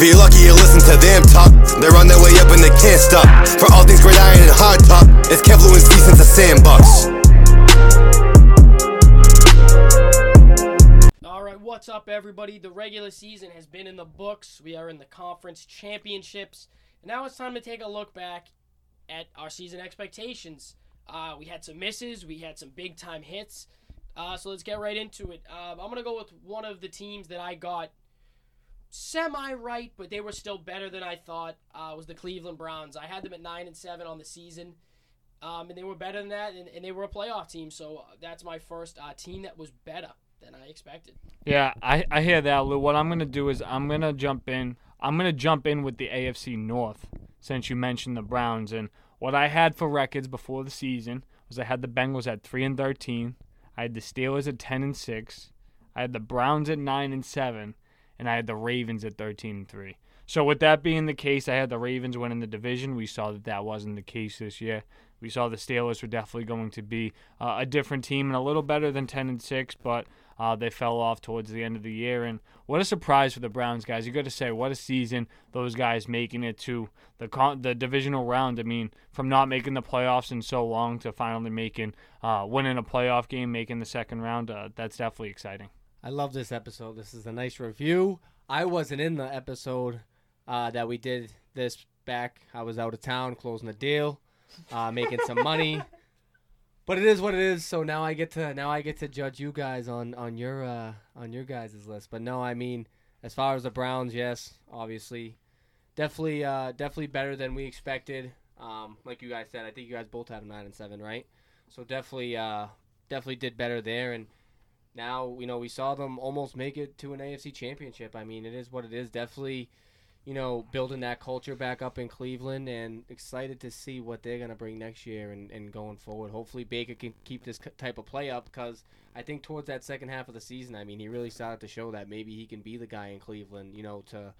If you're lucky, you listen to them talk. They're on their way up and they can't stop. For all things great iron and hard top, it's Kev Lewinsky since the sandbox. All right, what's up, everybody? The regular season has been in the books. We are in the conference championships. And now it's time to take a look back at our season expectations. Uh, we had some misses, we had some big time hits. Uh, so let's get right into it. Uh, I'm going to go with one of the teams that I got semi right, but they were still better than I thought. Uh, was the Cleveland Browns. I had them at nine and seven on the season, um, and they were better than that, and, and, they were a playoff team. So that's my first uh, team that was better than I expected. Yeah, I, I hear that, Lou. What I'm gonna do is I'm gonna jump in. I'm gonna jump in with the AFC North since you mentioned the Browns and what I had for records before the season was I had the Bengals at three and thirteen. I had the Steelers at ten and six. I had the Browns at nine and seven, and I had the Ravens at 13 and 3. So with that being the case, I had the Ravens winning the division. We saw that that wasn't the case this year. We saw the Steelers were definitely going to be uh, a different team and a little better than 10 and 6, but uh, they fell off towards the end of the year. And what a surprise for the Browns guys! You got to say, what a season those guys making it to the con- the divisional round. I mean, from not making the playoffs in so long to finally making uh, winning a playoff game, making the second round. Uh, that's definitely exciting. I love this episode. This is a nice review. I wasn't in the episode uh, that we did this back. I was out of town closing a deal, uh, making some money. But it is what it is. So now I get to now I get to judge you guys on on your uh, on your guys' list. But no, I mean as far as the Browns, yes, obviously, definitely uh, definitely better than we expected. Um, like you guys said, I think you guys both had a nine and seven, right? So definitely uh, definitely did better there and now you know we saw them almost make it to an AFC championship. I mean, it is what it is. Definitely, you know, building that culture back up in Cleveland, and excited to see what they're gonna bring next year and, and going forward. Hopefully, Baker can keep this type of play up because I think towards that second half of the season, I mean, he really started to show that maybe he can be the guy in Cleveland. You know, to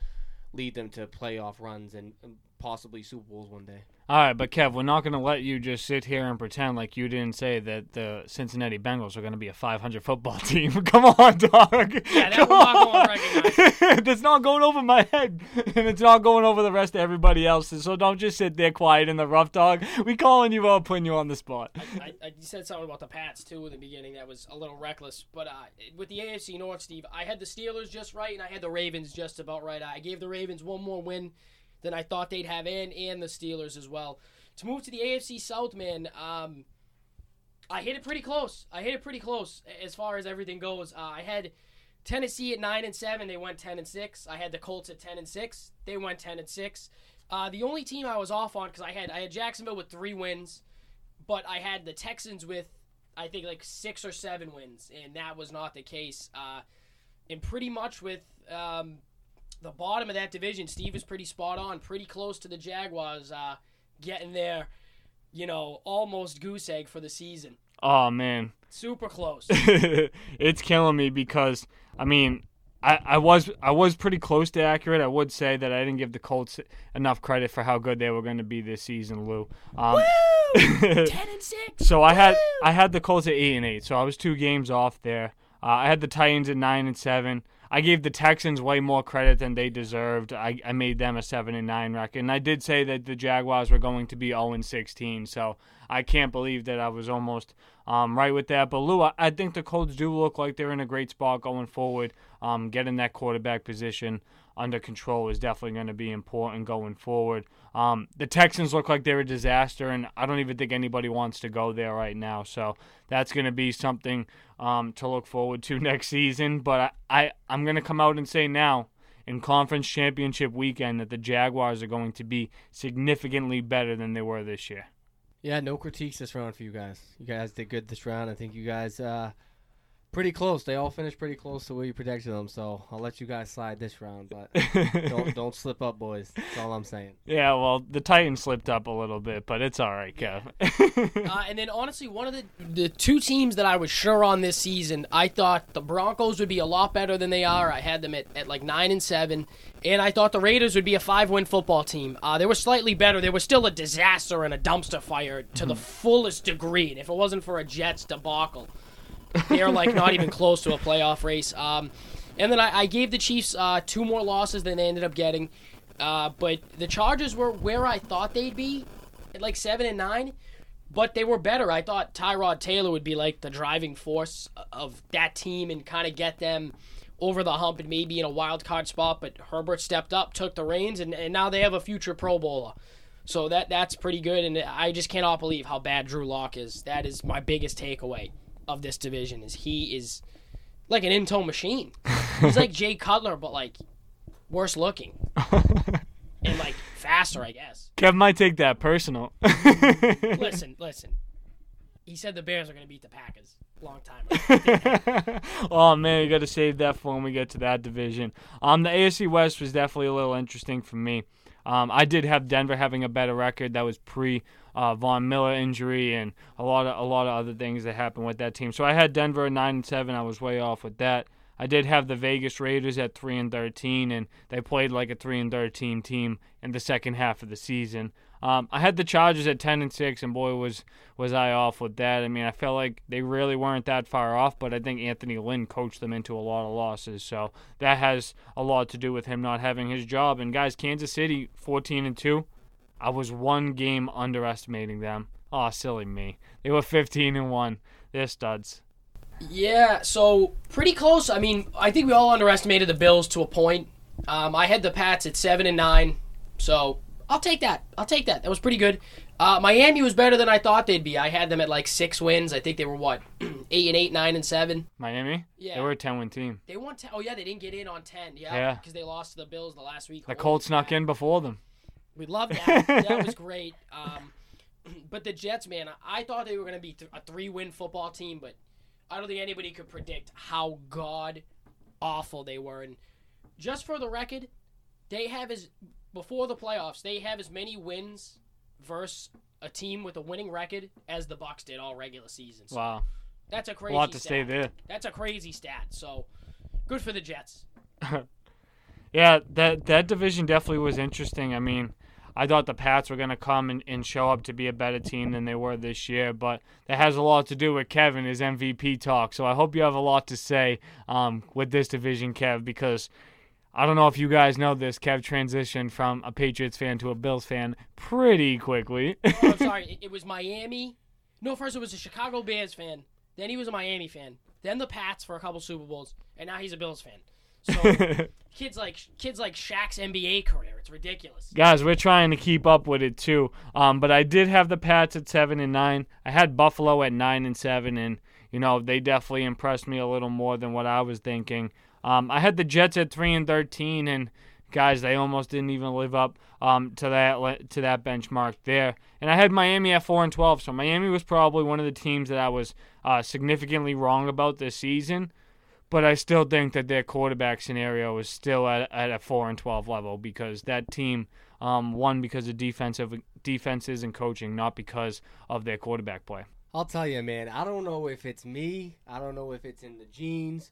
lead them to playoff runs and possibly Super Bowls one day. All right, but Kev, we're not going to let you just sit here and pretend like you didn't say that the Cincinnati Bengals are going to be a 500 football team. Come on, dog. Yeah, that not going That's not going over my head, and it's not going over the rest of everybody else's. So don't just sit there quiet in the rough, dog. We calling you out, putting you on the spot. I, I, I, you said something about the Pats too in the beginning that was a little reckless, but uh, with the AFC North, Steve, I had the Steelers just right, and I had the Ravens just about right. I gave the Ravens one more win than I thought they'd have, and and the Steelers as well. To move to the AFC South, man, um, I hit it pretty close. I hit it pretty close as far as everything goes. Uh, I had Tennessee at nine and seven. They went ten and six. I had the Colts at ten and six. They went ten and six. Uh, the only team I was off on because I had I had Jacksonville with three wins, but I had the Texans with I think like six or seven wins, and that was not the case. Uh, and pretty much with um, the bottom of that division, Steve is pretty spot on, pretty close to the Jaguars uh, getting there, you know, almost goose egg for the season. Oh man, super close. it's killing me because I mean, I, I was I was pretty close to accurate. I would say that I didn't give the Colts enough credit for how good they were going to be this season, Lou. Um, Woo! Ten and six. So I had I had the Colts at eight and eight. So I was two games off there. Uh, I had the Titans at nine and seven. I gave the Texans way more credit than they deserved. I, I made them a seven and nine record, and I did say that the Jaguars were going to be zero and sixteen. So I can't believe that I was almost um, right with that. But Lou, I, I, think the Colts do look like they're in a great spot going forward. Um, getting that quarterback position under control is definitely going to be important going forward. Um, the Texans look like they're a disaster, and I don't even think anybody wants to go there right now. So that's going to be something um, to look forward to next season. But I, I I'm going to come out and say now in conference championship weekend that the Jaguars are going to be significantly better than they were this year. Yeah, no critiques this round for you guys. You guys did good this round. I think you guys uh, pretty close. They all finished pretty close to where you predicted them. So I'll let you guys slide this round, but don't don't slip up, boys. That's all I'm saying. Yeah, well, the Titans slipped up a little bit, but it's all right, Kev. uh, and then honestly, one of the the two teams that I was sure on this season, I thought the Broncos would be a lot better than they are. I had them at, at like nine and seven. And I thought the Raiders would be a five-win football team. Uh, they were slightly better. They were still a disaster and a dumpster fire to mm-hmm. the fullest degree. And if it wasn't for a Jets debacle, they're like not even close to a playoff race. Um, And then I, I gave the Chiefs uh, two more losses than they ended up getting. Uh, but the Chargers were where I thought they'd be, at like seven and nine. But they were better. I thought Tyrod Taylor would be like the driving force of that team and kind of get them over the hump and maybe in a wild card spot. But Herbert stepped up, took the reins, and, and now they have a future Pro Bowler. So that that's pretty good. And I just cannot believe how bad Drew Lock is. That is my biggest takeaway of this division is he is like an in-tone machine. He's like Jay Cutler, but like worse looking and like faster, I guess. Kev might take that personal. Listen, listen. He said the Bears are going to beat the Packers. Long time. oh man, you got to save that for when we get to that division. Um, the AFC West was definitely a little interesting for me. Um, I did have Denver having a better record. That was pre uh, Von Miller injury and a lot of a lot of other things that happened with that team. So I had Denver at nine and seven. I was way off with that. I did have the Vegas Raiders at three and thirteen, and they played like a three and thirteen team in the second half of the season. Um, I had the Chargers at ten and six, and boy was was I off with that. I mean, I felt like they really weren't that far off, but I think Anthony Lynn coached them into a lot of losses, so that has a lot to do with him not having his job. And guys, Kansas City fourteen and two, I was one game underestimating them. Oh, silly me. They were fifteen and one. They're studs. Yeah, so pretty close. I mean, I think we all underestimated the Bills to a point. Um, I had the Pats at seven and nine, so I'll take that. I'll take that. That was pretty good. Uh, Miami was better than I thought they'd be. I had them at like six wins. I think they were what eight and eight, nine and seven. Miami. Yeah. They were a ten win team. They won. ten. Oh yeah, they didn't get in on ten. Yeah, Yeah. because they lost to the Bills the last week. The Colts snuck in before them. We love that. that was great. Um, but the Jets, man, I thought they were going to be th- a three-win football team, but I don't think anybody could predict how god awful they were. And just for the record, they have as before the playoffs, they have as many wins versus a team with a winning record as the Bucs did all regular seasons. Wow. That's a crazy. A lot to stat. stay there. That's a crazy stat. So good for the Jets. Yeah, that that division definitely was interesting. I mean, I thought the Pats were going to come and, and show up to be a better team than they were this year, but that has a lot to do with Kevin, his MVP talk. So I hope you have a lot to say um, with this division, Kev, because I don't know if you guys know this. Kev transitioned from a Patriots fan to a Bills fan pretty quickly. Oh, I'm sorry. It, it was Miami. No, first it was a Chicago Bears fan. Then he was a Miami fan. Then the Pats for a couple Super Bowls, and now he's a Bills fan. So kids like kids like Shaq's NBA career. It's ridiculous. Guys, we're trying to keep up with it too. Um, but I did have the Pats at seven and nine. I had Buffalo at nine and seven, and you know they definitely impressed me a little more than what I was thinking. Um, I had the Jets at three and thirteen, and guys, they almost didn't even live up um, to that to that benchmark there. And I had Miami at four and twelve, so Miami was probably one of the teams that I was uh, significantly wrong about this season. But I still think that their quarterback scenario is still at, at a four and twelve level because that team um, won because of defensive defenses and coaching, not because of their quarterback play. I'll tell you, man. I don't know if it's me. I don't know if it's in the genes.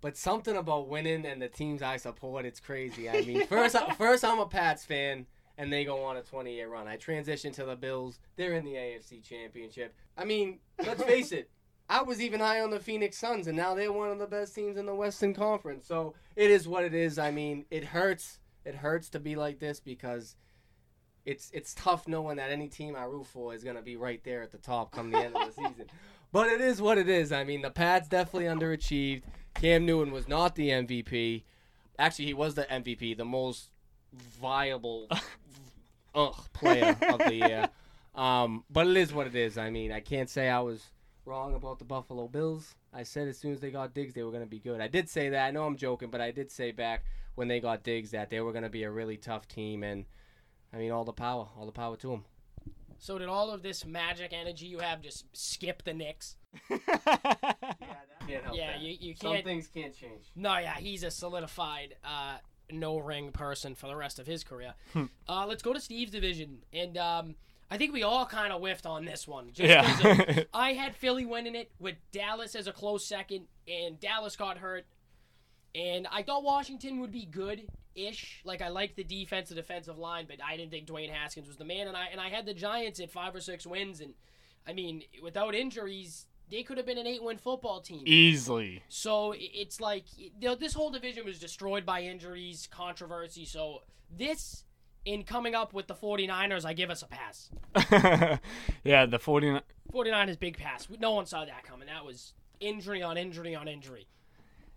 But something about winning and the teams I support, it's crazy. I mean, first, first I'm a Pats fan, and they go on a 20-year run. I transition to the Bills. They're in the AFC Championship. I mean, let's face it. I was even high on the Phoenix Suns, and now they're one of the best teams in the Western Conference. So it is what it is. I mean, it hurts. It hurts to be like this because it's it's tough knowing that any team I root for is gonna be right there at the top come the end of the season. But it is what it is. I mean, the Pats definitely underachieved. Cam Newton was not the MVP. Actually, he was the MVP, the most viable ugh, player of the year. Um, but it is what it is. I mean, I can't say I was wrong about the Buffalo Bills. I said as soon as they got Diggs, they were going to be good. I did say that. I know I'm joking, but I did say back when they got Diggs that they were going to be a really tough team. And I mean, all the power, all the power to them. So did all of this magic energy you have just skip the Knicks? Can't help Yeah, that. you, you can't. Some things can't change. No, yeah, he's a solidified uh, no ring person for the rest of his career. uh, let's go to Steve's division, and um, I think we all kind of whiffed on this one. Just 'cause of- Yeah. I had Philly winning it with Dallas as a close second, and Dallas got hurt. And I thought Washington would be good ish. Like I liked the defense, the defensive line, but I didn't think Dwayne Haskins was the man. And I and I had the Giants at five or six wins, and I mean, without injuries, they could have been an eight-win football team. Easily. So it's like you know, this whole division was destroyed by injuries, controversy. So this, in coming up with the 49ers, I give us a pass. yeah, the 49 49ers big pass. No one saw that coming. That was injury on injury on injury.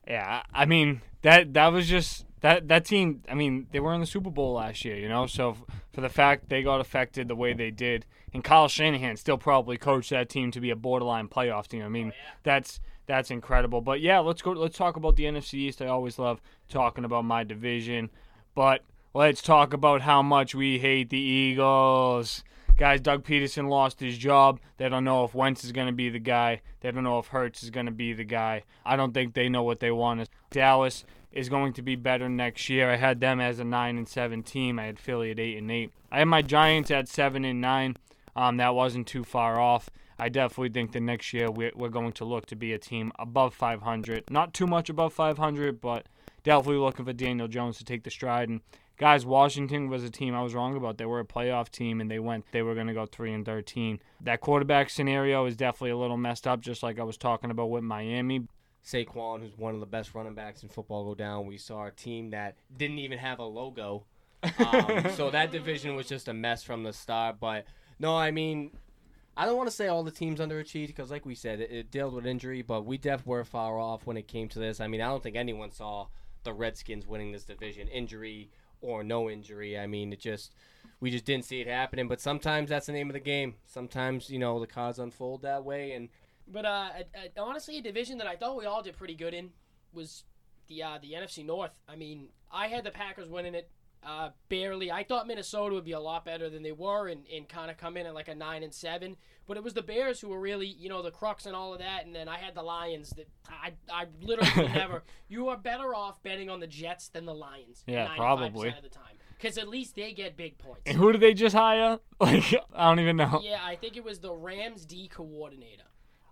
Yeah, I mean that that was just that that team. I mean, they were in the Super Bowl last year, you know. So for the fact they got affected the way they did, and Kyle Shanahan still probably coached that team to be a borderline playoff team. I mean, oh, yeah. that's that's incredible. But yeah, let's go. Let's talk about the NFC East. I always love talking about my division, but let's talk about how much we hate the Eagles. Guys, Doug Pederson lost his job. They don't know if Wentz is going to be the guy. They don't know if Hurts is going to be the guy. I don't think they know what they want. Dallas is going to be better next year. I had them as a nine and seven team. I had Philly at eight and eight. I had my Giants at seven and nine. Um, that wasn't too far off. I definitely think that next year we're, we're going to look to be a team above 500. Not too much above 500, but definitely looking for Daniel Jones to take the stride. And guys, Washington was a team I was wrong about. They were a playoff team, and they went. They were going to go three and 13. That quarterback scenario is definitely a little messed up, just like I was talking about with Miami. Saquon, who's one of the best running backs in football, go down. We saw a team that didn't even have a logo. Um, so that division was just a mess from the start. But no, I mean, I don't want to say all the teams underachieved because, like we said, it, it dealt with injury, but we def were far off when it came to this. I mean, I don't think anyone saw the Redskins winning this division, injury or no injury. I mean, it just we just didn't see it happening. But sometimes that's the name of the game. Sometimes you know the cards unfold that way, and But uh, honestly, a division that I thought we all did pretty good in was the uh, the NFC North. I mean, I had the Packers winning it uh, barely. I thought Minnesota would be a lot better than they were and, and kind of come in at like a nine and seven. But it was the Bears who were really, you know, the crux and all of that. And then I had the Lions that I I literally never. You are better off betting on the Jets than the Lions. Yeah, 95% probably. of the time. Because at least they get big points. And who did they just hire? Like I don't even know. Yeah, I think it was the Rams D coordinator.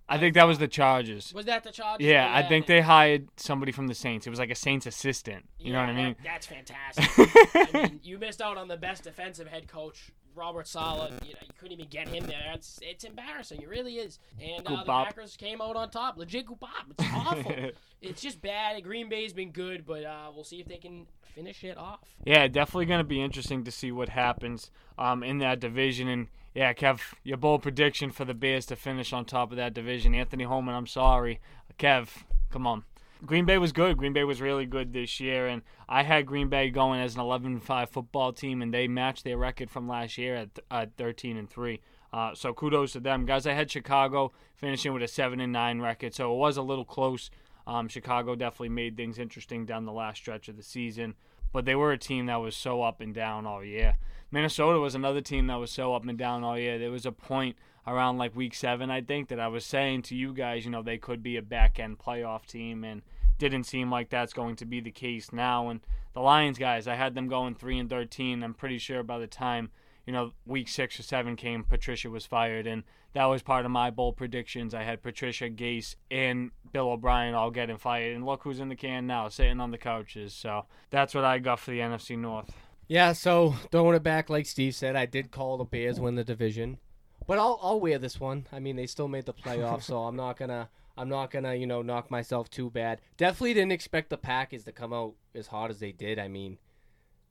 I think that was the Chargers. Was that the Chargers? Yeah, I think they hired somebody from the Saints. It was like a Saints assistant. You know what I mean? that- that's fantastic. I mean, you missed out on the best defensive head coach, Robert Saleh. You know, you couldn't even get him there. It's it's embarrassing. It really is. And uh, the. Packers came out on top. Legit goobop. It's awful. it's just bad. Green Bay's been good, but uh, we'll see if they can finish it off. Yeah, definitely going to be interesting to see what happens um, in that division. And yeah, Kev, your bold prediction for the Bears to finish on top of that division. Anthony Holman, I'm sorry. Kev, come on. Green Bay was good. Green Bay was really good this year, and I had Green Bay going as an 11-5 football team, and they matched their record from last year at, at 13 and three. Uh, so kudos to them, guys. I had Chicago finishing with a seven and nine record, so it was a little close. Um, Chicago definitely made things interesting down the last stretch of the season but they were a team that was so up and down all year. Minnesota was another team that was so up and down all year. There was a point around like week seven, I think, that I was saying to you guys, you know, they could be a back end playoff team, and didn't seem like that's going to be the case now. And the Lions guys, I had them going three and thirteen. I'm pretty sure by the time you know week six or seven came, Patricia was fired, and that was part of my bold predictions. I had Patricia, Gase, and Bill O'Brien all getting fired, and look who's in the can now, sitting on the couches. So that's what I got for the NFC North. Yeah, so throwing it back, like Steve said, I did call the Bears win the division, but I'll I'll wear this one. I mean, they still made the playoffs, so I'm not gonna I'm not gonna you know knock myself too bad. Definitely didn't expect the Packers to come out as hard as they did. I mean,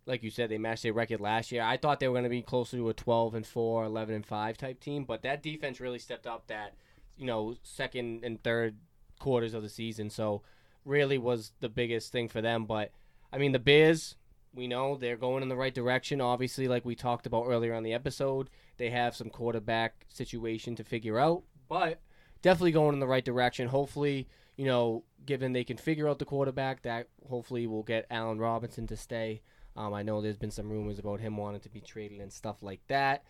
like you said, they matched their record last year. I thought they were gonna be closer to a 12 and 4, 11 and 5 type team, but that defense really stepped up that you know second and third quarters of the season. So really was the biggest thing for them. But I mean, the Bears we know they're going in the right direction. Obviously, like we talked about earlier on the episode, they have some quarterback situation to figure out, but definitely going in the right direction. Hopefully, you know, given they can figure out the quarterback, that hopefully will get Allen Robinson to stay. Um, I know there's been some rumors about him wanting to be traded and stuff like that.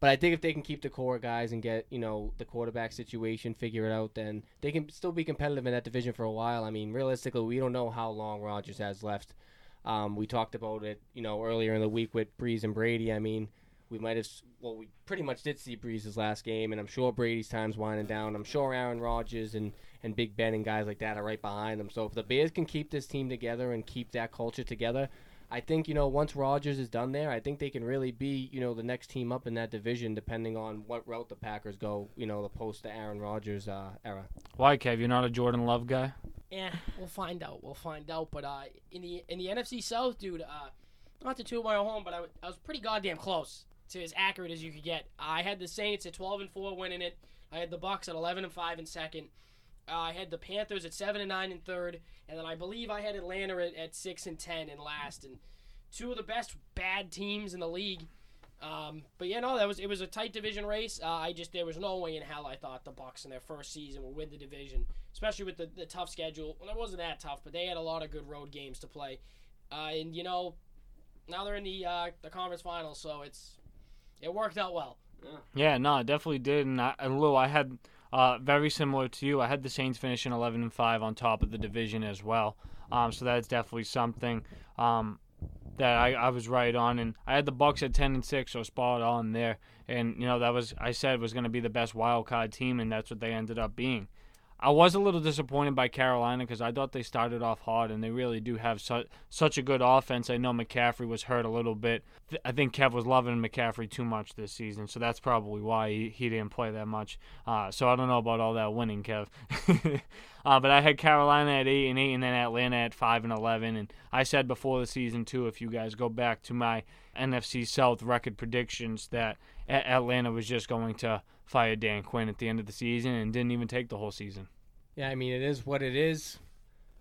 But I think if they can keep the core guys and get, you know, the quarterback situation figure it out, then they can still be competitive in that division for a while. I mean, realistically, we don't know how long Rodgers has left. Um, we talked about it, you know, earlier in the week with Brees and Brady. I mean, we might have, well, we pretty much did see Brees's last game, and I'm sure Brady's time's winding down. I'm sure Aaron Rodgers and, and Big Ben and guys like that are right behind them. So if the Bears can keep this team together and keep that culture together, I think you know once Rodgers is done there, I think they can really be you know the next team up in that division, depending on what route the Packers go. You know, the post to Aaron Rodgers uh, era. Why, Kev? You're not a Jordan Love guy? Yeah, we'll find out. We'll find out. But uh, in the in the NFC South, dude, uh, not to toot my own home, but I, w- I was pretty goddamn close to as accurate as you could get. I had the Saints at 12 and four winning it. I had the Bucs at 11 and five in second. Uh, I had the Panthers at seven and nine in third, and then I believe I had Atlanta at, at six and ten in last, and two of the best bad teams in the league. Um, but yeah, no, that was it was a tight division race. Uh, I just there was no way in hell I thought the Bucs in their first season would win the division, especially with the, the tough schedule. Well, it wasn't that tough, but they had a lot of good road games to play, uh, and you know, now they're in the uh, the conference finals, so it's it worked out well. Yeah, no, it definitely did. And, I, and Lou, I had uh, very similar to you. I had the Saints finishing 11 and five on top of the division as well. Um, so that's definitely something um, that I, I was right on. And I had the Bucs at 10 and six, so spot on there. And you know that was I said was going to be the best wild card team, and that's what they ended up being. I was a little disappointed by Carolina because I thought they started off hard and they really do have su- such a good offense. I know McCaffrey was hurt a little bit. Th- I think Kev was loving McCaffrey too much this season, so that's probably why he, he didn't play that much. Uh, so I don't know about all that winning, Kev. uh, but I had Carolina at eight and eight, and then Atlanta at five and eleven. And I said before the season too, if you guys go back to my NFC South record predictions, that Atlanta was just going to fire Dan Quinn at the end of the season and didn't even take the whole season. Yeah, I mean it is what it is.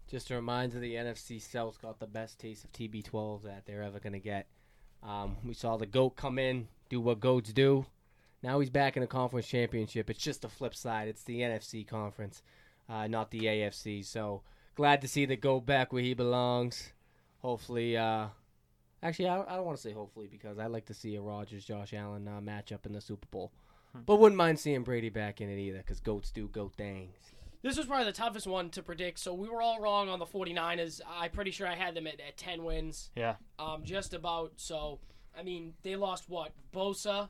Just a reminder, the NFC South got the best taste of TB12 that they're ever gonna get. Um, we saw the goat come in, do what goats do. Now he's back in a conference championship. It's just the flip side. It's the NFC conference, uh, not the AFC. So glad to see the goat back where he belongs. Hopefully, uh, actually, I, I don't want to say hopefully because I like to see a Rodgers Josh Allen uh, matchup in the Super Bowl. But wouldn't mind seeing Brady back in it either because goats do goat things. This was probably the toughest one to predict. So we were all wrong on the 49ers. I'm pretty sure I had them at, at 10 wins. Yeah. Um, just about. So, I mean, they lost what? Bosa,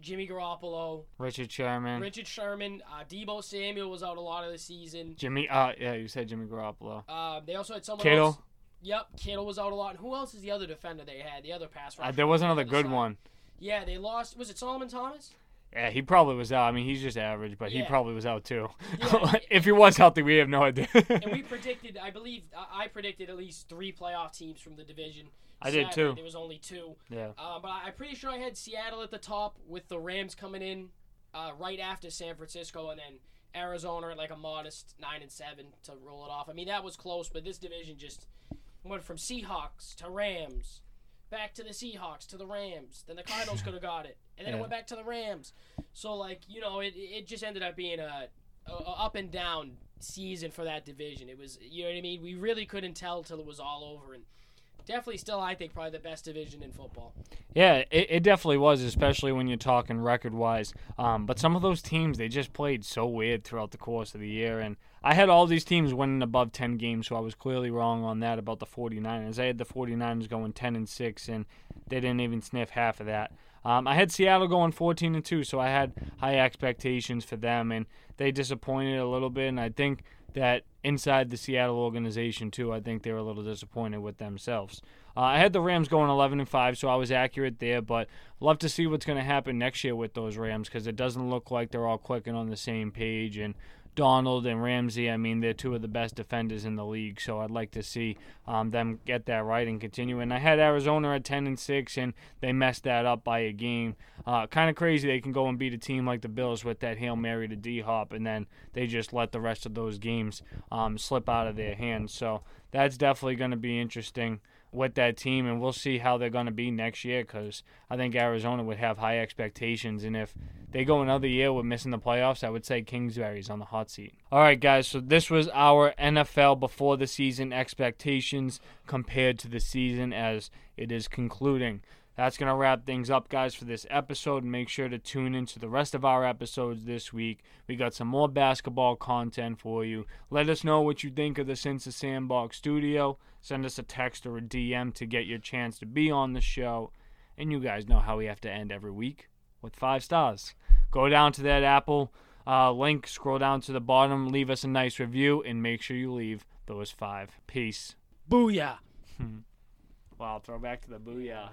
Jimmy Garoppolo, Richard Sherman. Richard Sherman, uh, Deebo Samuel was out a lot of the season. Jimmy, uh, yeah, you said Jimmy Garoppolo. Uh, they also had someone Kittle. else. Yep, Kittle was out a lot. And who else is the other defender they had? The other pass rusher. Uh, there was another good side. one. Yeah, they lost. Was it Solomon Thomas? Yeah, he probably was out. I mean, he's just average, but he probably was out too. Yeah. if he was healthy, we have no idea. and we predicted, I believe, I predicted at least three playoff teams from the division. I did too. There was only two. yeah. Uh, but I'm pretty sure I had Seattle at the top with the Rams coming in uh, right after San Francisco, and then Arizona at like a modest nine and seven to roll it off. I mean that was close, but this division just went from Seahawks to Rams, back to the Seahawks to the Rams. Then the Cardinals could have got it, and then it went back to the Rams. So like you know, it it just ended up being a, a, a up and down season for that division. It was you know what I mean. We really couldn't tell till it was all over, and definitely still I think probably the best division in football. Yeah, it, it definitely was, especially when you're talking record wise. Um, but some of those teams, they just played so weird throughout the course of the year. And I had all these teams winning above 10 games, so I was clearly wrong on that about the 49ers. I had the 49ers going 10 and 6, and they didn't even sniff half of that. Um, I had Seattle going 14 and 2, so I had high expectations for them, and they disappointed a little bit. And I think that inside the Seattle organization too, I think they were a little disappointed with themselves. Uh, I had the Rams going 11 and 5, so I was accurate there. But love to see what's going to happen next year with those Rams because it doesn't look like they're all clicking on the same page. And Donald and Ramsey, I mean, they're two of the best defenders in the league. So I'd like to see um, them get that right and continue. And I had Arizona at 10 and 6, and they messed that up by a game. Uh, kind of crazy they can go and beat a team like the Bills with that hail mary to D Hop, and then they just let the rest of those games um, slip out of their hands. So that's definitely going to be interesting with that team, and we'll see how they're going to be next year because I think Arizona would have high expectations, and if they go another year with missing the playoffs, I would say Kingsbury's on the hot seat. All right, guys, so this was our NFL before the season expectations compared to the season as it is concluding. That's going to wrap things up, guys, for this episode. Make sure to tune into the rest of our episodes this week. We got some more basketball content for you. Let us know what you think of the Since the Sandbox studio. Send us a text or a DM to get your chance to be on the show. And you guys know how we have to end every week with five stars. Go down to that Apple uh, link, scroll down to the bottom, leave us a nice review, and make sure you leave those five. Peace. Booyah! Wow, throwback to the booyah.